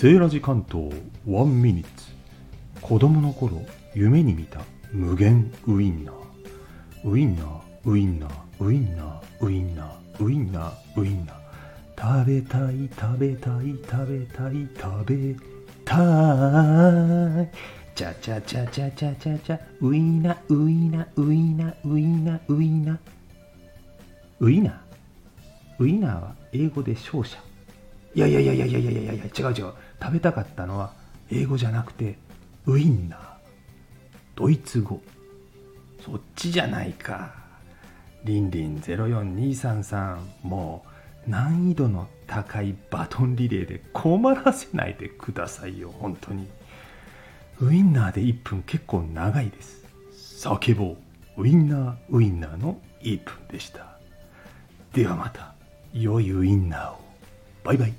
セーラジ関東ワンミニッツ。子供の頃夢に見た無限ウインナー。ウインナーウインナーウインナーウインナーウインナーウインナー。食べたい食べたい食べたい食べたい。チャチャチャチャチャチャチャ。ウイナウイナウイナウイナウイナウイナウイナーは英語で勝者。いやいやいやいやいやいやいや違う違う。食べたかったのは英語じゃなくてウインナー。ドイツ語。そっちじゃないか。りんりん04233もう難易度の高いバトンリレーで困らせないでくださいよ本当に。ウインナーで1分結構長いです。叫ぼう。ウインナーウインナーの1分でした。ではまた良いウインナーを。バイバイ。